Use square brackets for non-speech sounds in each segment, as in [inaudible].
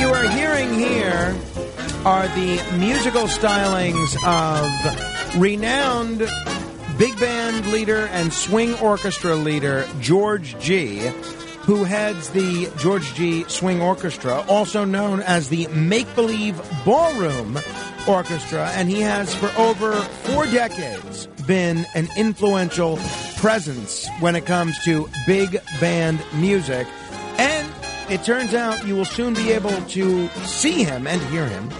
you are hearing here are the musical stylings of renowned big band leader and swing orchestra leader George Gee, who heads the George Gee Swing Orchestra, also known as the Make Believe Ballroom Orchestra, and he has for over four decades been an influential presence when it comes to big band music. It turns out you will soon be able to see him and hear him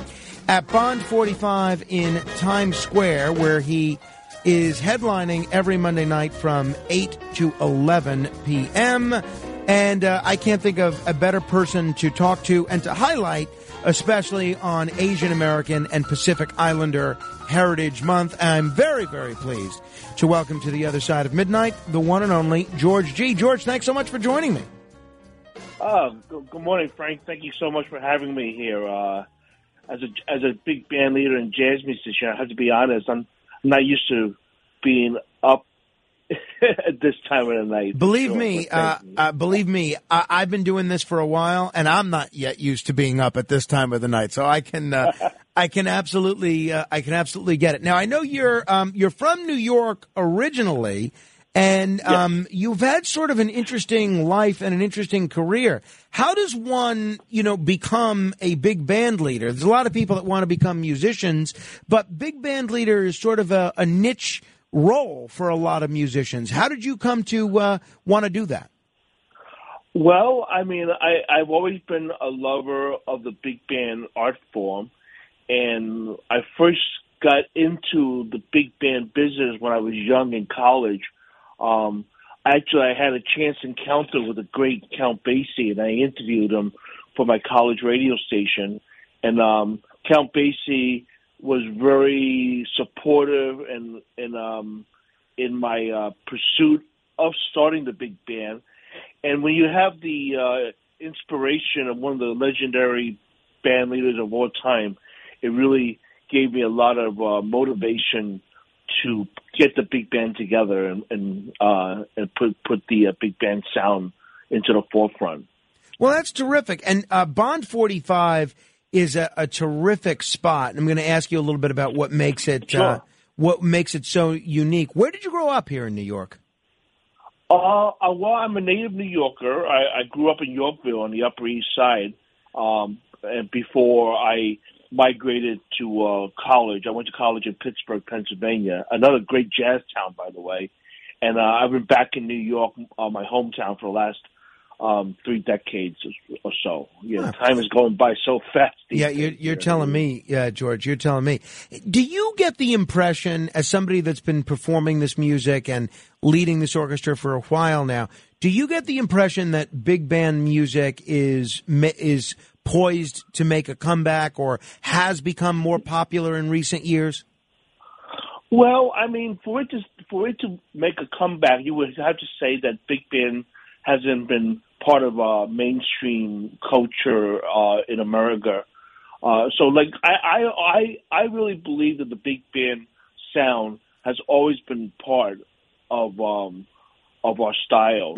at Bond 45 in Times Square, where he is headlining every Monday night from 8 to 11 p.m. And uh, I can't think of a better person to talk to and to highlight, especially on Asian American and Pacific Islander Heritage Month. I'm very, very pleased to welcome to the other side of midnight the one and only George Gee. George, thanks so much for joining me. Oh, good, morning, Frank. Thank you so much for having me here. Uh, as a as a big band leader and jazz musician, I have to be honest. I'm, not used to being up at [laughs] this time of the night. Believe Sure, me, uh, uh, believe me, I, I've been doing this for a while, and I'm not yet used to being up at this time of the night. So I can, uh, [laughs] I can absolutely, uh, I can absolutely get it. Now I know you're, um, you're from New York originally, and um, you've had sort of an interesting life and an interesting career. How does one, you know, become a big band leader? There's a lot of people that want to become musicians, but big band leader is sort of a, a niche role for a lot of musicians. How did you come to uh, want to do that? Well, I mean, I, I've always been a lover of the big band art form, and I first got into the big band business when I was young in college. Um, actually, I had a chance encounter with the great Count Basie, and I interviewed him for my college radio station. And um, Count Basie was very supportive and and um, in my uh, pursuit of starting the big band. And when you have the uh, inspiration of one of the legendary band leaders of all time, it really gave me a lot of uh, motivation to get the big band together and and, uh, and put put the uh, big band sound into the forefront. Well, that's terrific. And uh, Bond 45 is a, a terrific spot. I'm going to ask you a little bit about what makes it uh, Sure. what makes it so unique. Where did you grow up here in New York? Uh, uh, well, I'm a native New Yorker. I, I grew up in Yorkville on the Upper East Side. Um, and before I migrated to uh, college, I went to college in Pittsburgh, Pennsylvania, another great jazz town, by the way. And uh, I've been back in New York, uh, my hometown, for the last um, three decades or so. Yeah, time is going by so fast. these Yeah, you're, you're telling me, yeah, George. You're telling me. Do you get the impression, as somebody that's been performing this music and leading this orchestra for a while now, do you get the impression that big band music is is poised to make a comeback or has become more popular in recent years? Well, I mean, for it to for it to make a comeback, you would have to say that big band hasn't been part of uh, mainstream culture uh, in America. Uh, so, like, I, I I I really believe that the big band sound has always been part of um, of our style.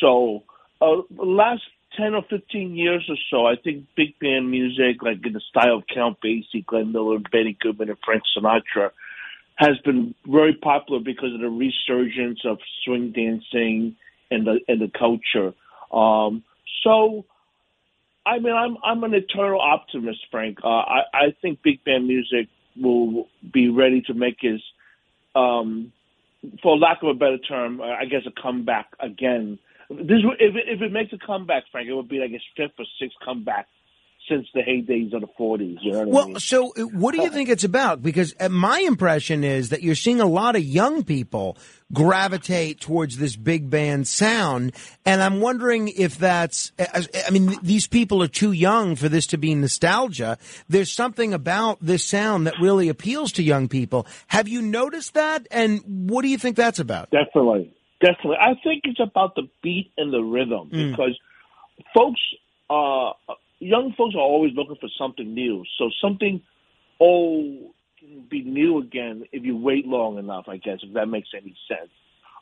So, uh, last ten or fifteen years or so, I think big band music, like in the style of Count Basie, Glenn Miller, Benny Goodman, and Frank Sinatra, has been very popular because of the resurgence of swing dancing and the and the culture. Um, so, I mean, I'm I'm an eternal optimist, Frank. Uh, I I think big band music will be ready to make his, um, for lack of a better term, I guess a comeback again. This if it, if it makes a comeback, Frank, it would be like his fifth or sixth comeback since the heydays of the '40s. You know what I Well, mean? so what do you think it's about? Because uh, my impression is that you're seeing a lot of young people gravitate towards this big band sound, and I'm wondering if that's. uh, I mean, these people are too young for this to be nostalgia. There's something about this sound that really appeals to young people. Have you noticed that? And what do you think that's about? Definitely, definitely. I think it's about the beat and the rhythm because folks, uh, young folks are always looking for something new. So something old can be new again if you wait long enough. I guess if that makes any sense.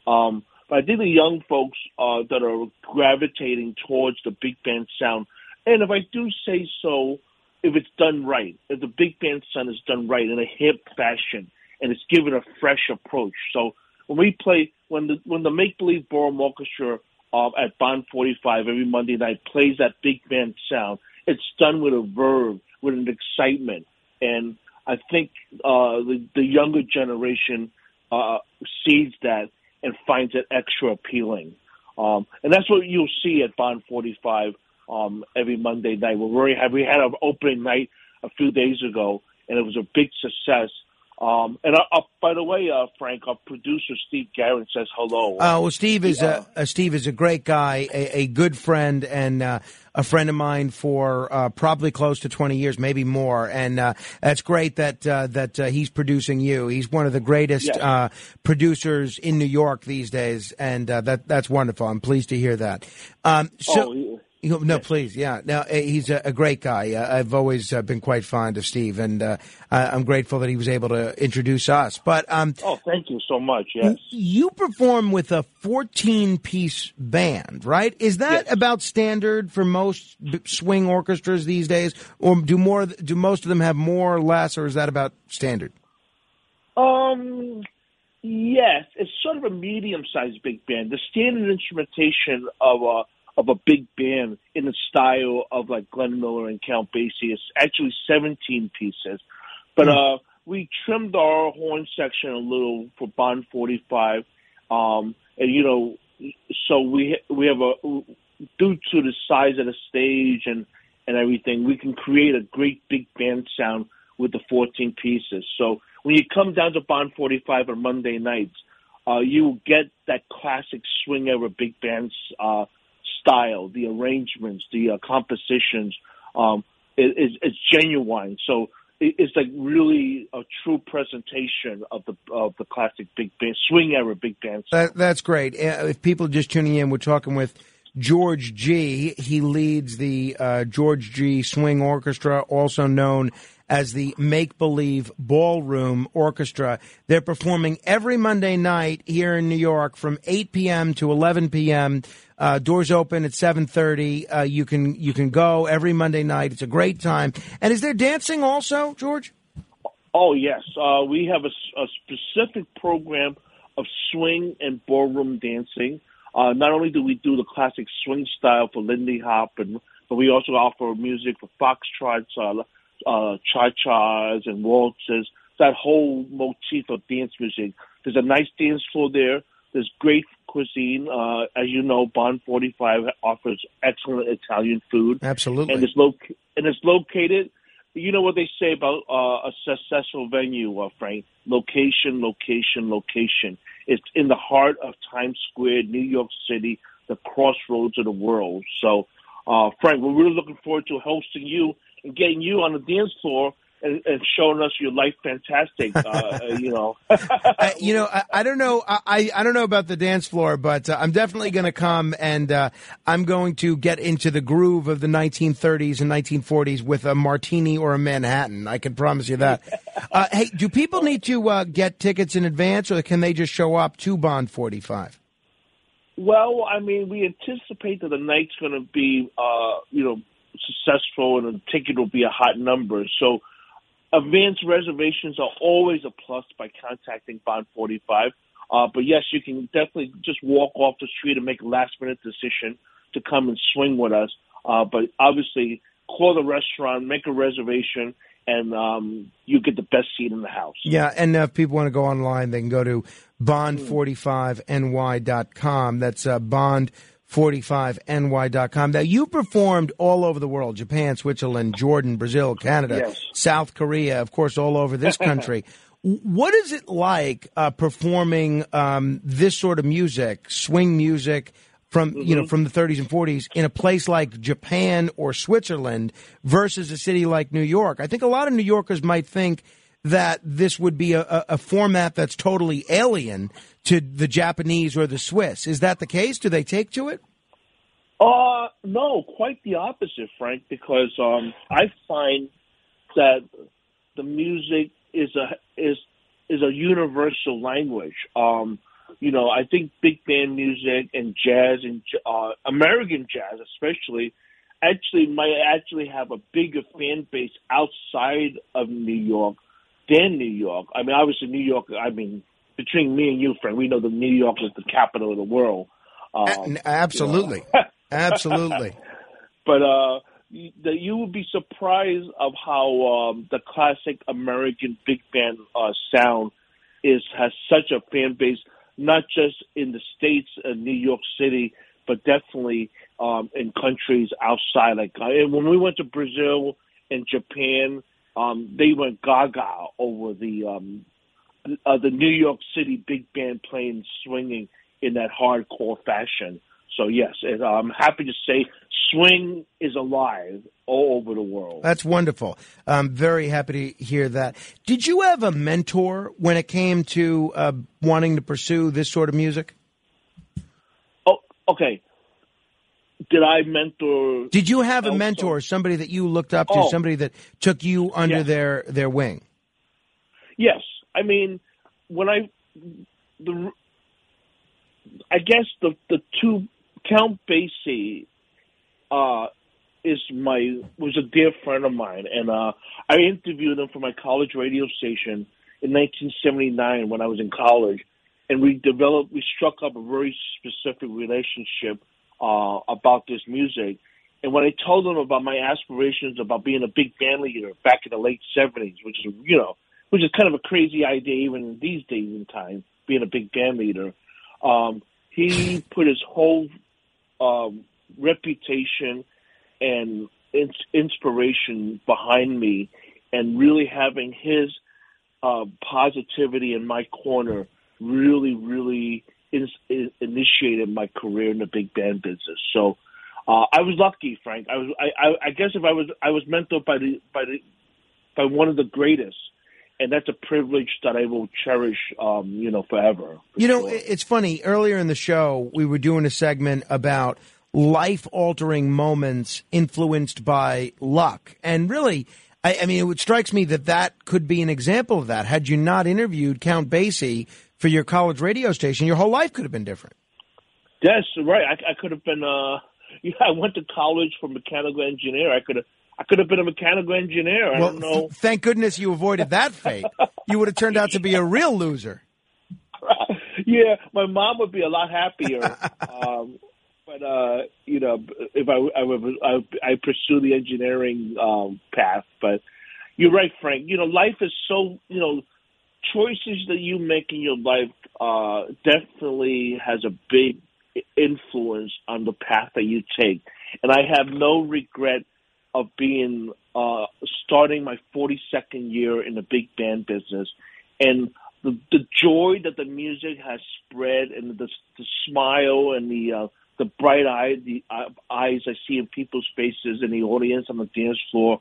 Um, but I think the young folks uh, that are gravitating towards the big band sound and if I do say so, if it's done right, if the big band sound is done right in a hip fashion, and it's given a fresh approach. So when we play, when the when the Make Believe Ballroom Orchestra uh, at Bond 45 every Monday night plays that big band sound, it's done with a verve, with an excitement, and I think uh, the the younger generation uh, sees that and finds it extra appealing. Um, and that's what you'll see at Bond 45 um, every Monday night. We're very. We had our opening night a few days ago, and it was a big success. Um, and uh, uh, by the way, uh, Frank, our producer Steve Garrett says hello. Uh, well, Steve is yeah. a, Steve is a great guy, a, a good friend, and uh, a friend of mine for uh, probably close to twenty years, maybe more. And uh, that's great that uh, that he's producing you. He's one of the greatest producers in New York these days, and that that's wonderful. I'm pleased to hear that. Um, so. Oh, no, please, yeah. Now eh, he's a, a great guy. Uh, I've always uh, been quite fond of Steve, and uh, I'm grateful that he was able to introduce us. But um, oh, thank you so much. Yes, you perform with a 14 piece band, right? Is that yes. about standard for most swing orchestras these days, or do more? Do most of them have more or less, or is that about standard? Um. Yes, it's sort of a medium-sized big band. The standard instrumentation of a of a big band in the style of like Glenn Miller and Count Basie. It's actually 17 pieces, but mm. uh, we trimmed our horn section a little for Bond 45, um, and you know, so we we have a due to the size of the stage and and everything, we can create a great big band sound with the 14 pieces. So when you come down to Bond 45 on Monday nights, uh, you get that classic swing era big band uh, style, the arrangements, the uh, compositions, um, is, is genuine. So it's like really a true presentation of the of the classic big band swing era big band. That, that's great. Uh, if people are just tuning in, we're talking with George Gee. He leads the uh, George Gee Swing Orchestra, also known as the Make Believe Ballroom Orchestra. They're performing every Monday night here in New York from 8 p.m. to 11 p.m. Uh, doors open at 7:30. Uh, you can you can go every Monday night. It's a great time. And is there dancing also, George? Oh yes, uh, we have a, a, specific program of swing and ballroom dancing. Uh, not only do we do the classic swing style for Lindy Hop, and but we also offer music for foxtrots, uh, uh, cha-chas, and waltzes. That whole motif of dance music. There's a nice dance floor there. There's great cuisine. Uh, as you know, Bond 45 offers excellent Italian food. Absolutely. And it's, lo- and it's located, you know what they say about uh, a successful venue, uh, Frank? Location, location, location. It's in the heart of Times Square, New York City, the crossroads of the world. So, uh, Frank, we're really looking forward to hosting you and getting you on the dance floor and, and showing us your life fantastic. Uh, [laughs] uh you know, [laughs] I, you know, I, I, don't know, I, I don't know about the dance floor, but uh, I'm definitely going to come and uh, I'm going to get into the groove of the 1930s and 1940s with a martini or a Manhattan. I can promise you that. [laughs] Uh, hey, do people need to uh, get tickets in advance, or can they just show up to Bond 45? Well, I mean, we anticipate that the night's going to be, you know, successful and the ticket will be a hot number. So Advanced reservations are always a plus by contacting Bond 45. Uh, but yes, you can definitely just walk off the street and make a last minute decision to come and swing with us. Uh, but obviously, call the restaurant, make a reservation, and um, you get the best seat in the house. Yeah, and if people want to go online, they can go to bond45ny.com. That's uh, bond 45ny.com. Now, you performed all over the world Japan, Switzerland, Jordan, Brazil, Canada, yes. South Korea, of course, all over this [laughs] country. what is it like uh, performing um, this sort of music, swing music? From mm-hmm. you know mm-hmm. from the 30s and 40s in a place like Japan or Switzerland versus a city like New York. I think a lot of New Yorkers might think that this would be a, a, format that's totally alien to the Japanese or the Swiss. Is that the case? Do they take to it? Uh, no, quite the opposite, Frank, because um, I find that the music is a is is a universal language. Um, you know, I think big band music and jazz and uh, American jazz, especially, actually might actually have a bigger fan base outside of New York than New York. I mean, obviously New York. I mean, between me and you, friend, we know that New York is the capital of the world. Um, absolutely, you know. [laughs] absolutely. But uh, that you would be surprised of how um, the classic American big band uh, sound is has such a fan base, not just in the states and New York City, but definitely um, in countries outside. Like uh, when we went to Brazil and Japan, um, they went gaga over the um, uh, the New York City big band playing swinging in that hardcore fashion. So yes, and I'm happy to say swing is alive all over the world. That's wonderful. I'm very happy to hear that. Did you have a mentor when it came to uh, wanting to pursue this sort of music? Oh, okay. Did I mentor? Did you have a mentor, somebody that you looked up to, oh. somebody that took you under yes. their their wing? Yes, I mean when I the I guess the the two Count Basie uh, is my was a dear friend of mine, and uh, I interviewed him for my college radio station in 1979 when I was in college, and we developed we struck up a very specific relationship uh, about this music. And when I told him about my aspirations about being a big band leader back in the late 70s, which is you know which is kind of a crazy idea even these days in time, being a big band leader. Um, he [laughs] put his whole um, reputation and ins- inspiration behind me, and really having his uh, positivity in my corner really, really in- initiated my career in the big band business. So uh, I was lucky, Frank. I was. I, I, I guess if I was, I was mentored by the by the by one of the greatest and that's a privilege that I will cherish, um, you know, forever. For you know, sure. it's funny. Earlier in the show, we were doing a segment about life altering moments influenced by luck. And really, I, I, mean, it strikes me that that could be an example of that. Had you not interviewed Count Basie for your college radio station, your whole life could have been different. Yes, right. I, I could have been. Uh, [laughs] yeah, I went to college for mechanical engineer. I could have. I could have been a mechanical engineer. I well, don't know. Th- [laughs] thank goodness you avoided that fate. you would have turned out to be a real loser. [laughs] yeah, my mom would be a lot happier. um, but uh, you know, if I I, would, I, I pursue the engineering um, path, but you're right, Frank. You know, life is so you know, choices that you make in your life uh, definitely has a big influence on the path that you take, and I have no regret of being uh, starting my 42nd year in the big band business, and the the joy that the music has spread, and the the smile and the uh, the bright eye, the uh, eyes I see in people's faces in the audience on the dance floor,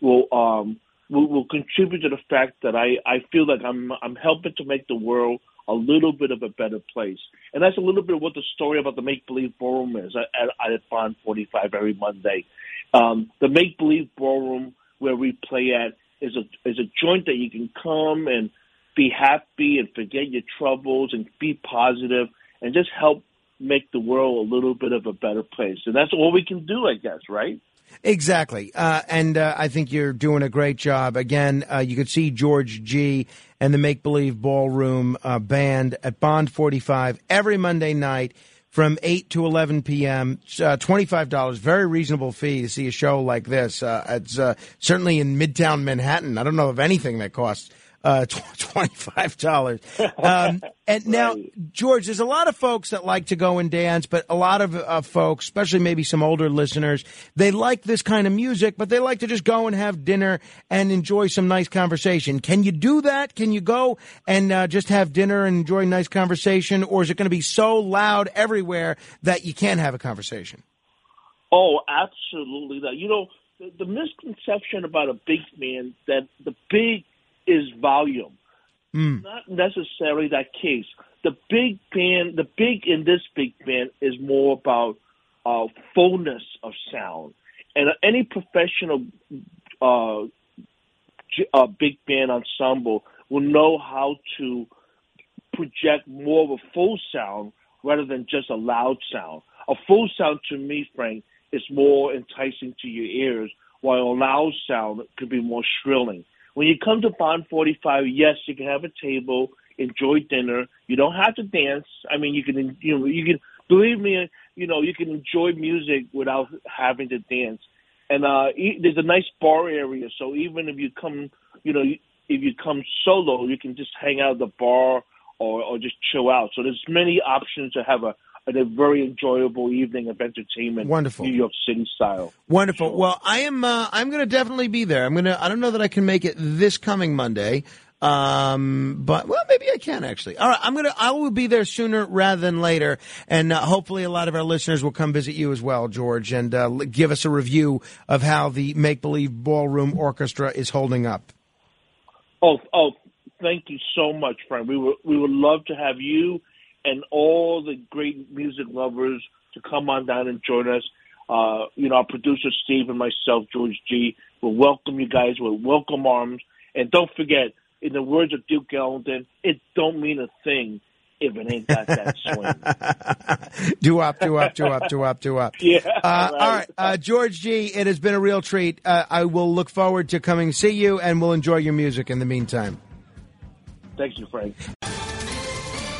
will um will, will contribute to the fact that I I feel like I'm I'm helping to make the world a little bit of a better place. And that's a little bit of what the story about the Make Believe Ballroom is at, at, Bond 45 every Monday. Um, the Make Believe Ballroom where we play at is a is a joint that you can come and be happy and forget your troubles and be positive and just help make the world a little bit of a better place. And that's all we can do, I guess, right? Exactly. Uh, and uh, I think you're doing a great job. Again, uh, you could see George Gee and the Make Believe Ballroom uh, Band at Bond 45 every Monday night from 8 to 11 p.m. Uh, $25, very reasonable fee to see a show like this. Uh, it's certainly in Midtown Manhattan. I don't know of anything that costs uh, [laughs] twenty-five dollars. Um, [laughs] and now, George, there's a lot of folks that like to go and dance, but a lot of uh, folks, especially maybe some older listeners, they like this kind of music, but they like to just go and have dinner and enjoy some nice conversation. Can you do that? Can you go and uh, just have dinner and enjoy a nice conversation, or is it going to be so loud everywhere that you can't have a conversation? Oh, absolutely. That you know, the, the misconception about a big man that the big is volume. Mm. Not necessarily that case. The big band, the big in this big band is more about uh, fullness of sound. And any professional uh, uh, big band ensemble will know how to project more of a full sound rather than just a loud sound. A full sound to me, Frank, is more enticing to your ears, while a loud sound could be more shrilling. When you come to Bond 45, yes, you can have a table, enjoy dinner. You don't have to dance. I mean, you can, you know, you can believe me, you know, you can enjoy music without having to dance. And uh, there's a nice bar area, so even if you come, you know, if you come solo, you can just hang out at the bar or, or just chill out. So there's many options to have a a very enjoyable evening of entertainment. Wonderful, New York City style. Wonderful. Sure. Well, I am. Uh, I'm going to definitely be there. I'm going to. I don't know that I can make it this coming Monday. Um, but well, maybe I can actually. All right, I'm gonna. I will be there sooner rather than later, and uh, hopefully, a lot of our listeners will come visit you as well, George, and uh, give us a review of how the Make Believe Ballroom Orchestra is holding up. Oh, oh, thank you so much, Frank. We would we would love to have you and all the great music lovers to come on down and join us. Uh, you know, our producer Steve and myself, George Gee, will welcome you guys with welcome arms. And don't forget, in the words of Duke Ellington, it don't mean a thing if it ain't got that [laughs] swing. do up, do up, do up, do up, do up. [laughs] Yeah. Uh, right. All right, uh, George Gee. It has been a real treat. Uh, I will look forward to coming see you, and we'll enjoy your music in the meantime. Thank you, Frank.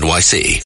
NYC.